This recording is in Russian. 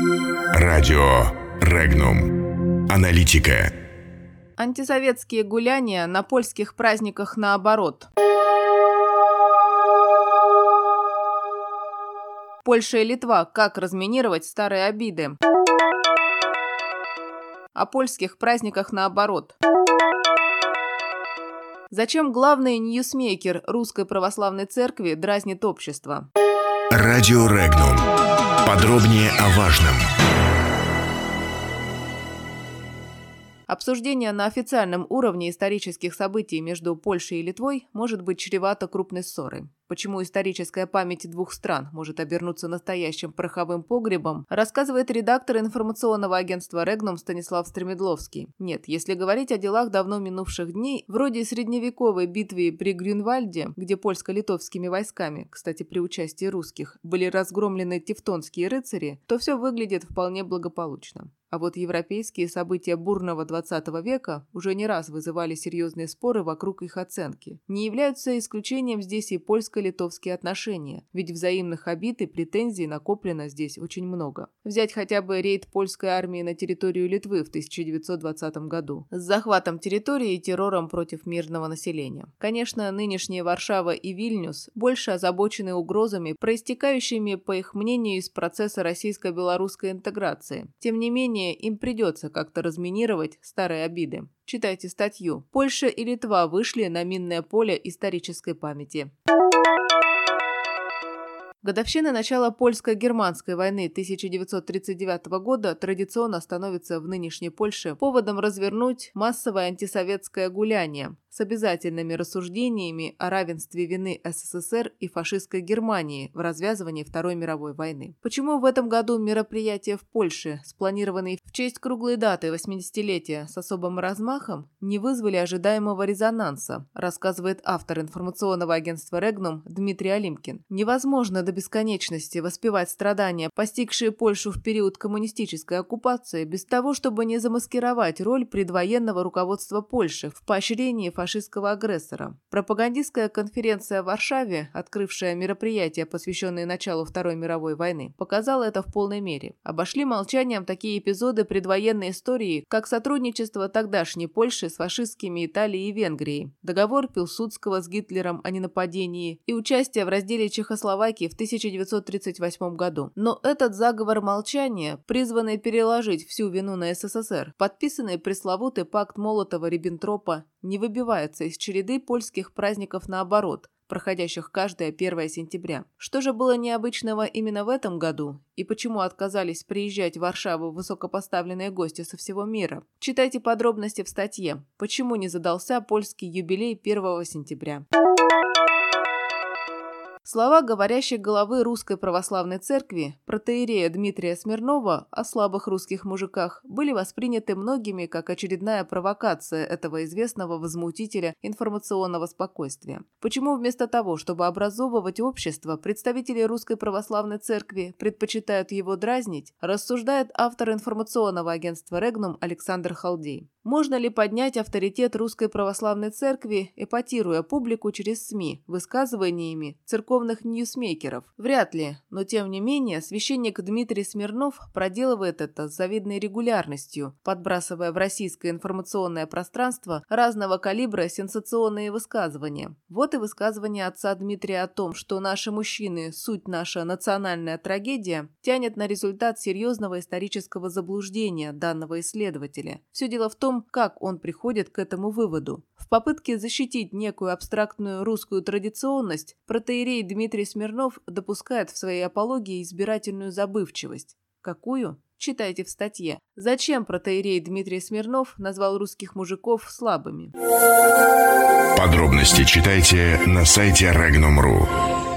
Радио Регнум. Аналитика. Антисоветские гуляния на польских праздниках наоборот. Польша и Литва. Как разминировать старые обиды? О польских праздниках наоборот. Зачем главный ньюсмейкер Русской Православной Церкви дразнит общество? Радио Регнум. Подробнее о важном. Обсуждение на официальном уровне исторических событий между Польшей и Литвой может быть чревато крупной ссорой. Почему историческая память двух стран может обернуться настоящим пороховым погребом, рассказывает редактор информационного агентства «Регнум» Станислав Стремедловский. Нет, если говорить о делах давно минувших дней, вроде средневековой битвы при Грюнвальде, где польско-литовскими войсками, кстати, при участии русских, были разгромлены тевтонские рыцари, то все выглядит вполне благополучно. А вот европейские события бурного 20 века уже не раз вызывали серьезные споры вокруг их оценки. Не являются исключением здесь и польско польско-литовские отношения, ведь взаимных обид и претензий накоплено здесь очень много. Взять хотя бы рейд польской армии на территорию Литвы в 1920 году с захватом территории и террором против мирного населения. Конечно, нынешние Варшава и Вильнюс больше озабочены угрозами, проистекающими, по их мнению, из процесса российско-белорусской интеграции. Тем не менее, им придется как-то разминировать старые обиды. Читайте статью «Польша и Литва вышли на минное поле исторической памяти». Годовщина начала польско-германской войны 1939 года традиционно становится в нынешней Польше поводом развернуть массовое антисоветское гуляние, с обязательными рассуждениями о равенстве вины СССР и фашистской Германии в развязывании Второй мировой войны. Почему в этом году мероприятия в Польше, спланированные в честь круглой даты 80-летия с особым размахом, не вызвали ожидаемого резонанса, рассказывает автор информационного агентства «Регнум» Дмитрий Олимкин. Невозможно до бесконечности воспевать страдания, постигшие Польшу в период коммунистической оккупации, без того, чтобы не замаскировать роль предвоенного руководства Польши в поощрении фашистского агрессора. Пропагандистская конференция в Варшаве, открывшая мероприятие, посвященное началу Второй мировой войны, показала это в полной мере. Обошли молчанием такие эпизоды предвоенной истории, как сотрудничество тогдашней Польши с фашистскими Италией и Венгрией, договор Пилсудского с Гитлером о ненападении и участие в разделе Чехословакии в 1938 году. Но этот заговор молчания, призванный переложить всю вину на СССР, подписанный пресловутый пакт Молотова-Риббентропа, не выбивается из череды польских праздников наоборот, проходящих каждое 1 сентября. Что же было необычного именно в этом году и почему отказались приезжать в Варшаву высокопоставленные гости со всего мира? Читайте подробности в статье «Почему не задался польский юбилей 1 сентября». Слова говорящей головы Русской Православной Церкви, протеерея Дмитрия Смирнова о слабых русских мужиках, были восприняты многими как очередная провокация этого известного возмутителя информационного спокойствия. Почему вместо того, чтобы образовывать общество, представители Русской Православной Церкви предпочитают его дразнить, рассуждает автор информационного агентства «Регнум» Александр Халдей. Можно ли поднять авторитет Русской Православной Церкви, эпатируя публику через СМИ, высказываниями церковных ньюсмейкеров? Вряд ли, но тем не менее священник Дмитрий Смирнов проделывает это с завидной регулярностью, подбрасывая в российское информационное пространство разного калибра сенсационные высказывания. Вот и высказывание отца Дмитрия о том, что наши мужчины – суть наша национальная трагедия, тянет на результат серьезного исторического заблуждения данного исследователя. Все дело в том, как он приходит к этому выводу. В попытке защитить некую абстрактную русскую традиционность, протеерей Дмитрий Смирнов допускает в своей апологии избирательную забывчивость. Какую? Читайте в статье. Зачем протеерей Дмитрий Смирнов назвал русских мужиков слабыми? Подробности читайте на сайте Regnum.ru.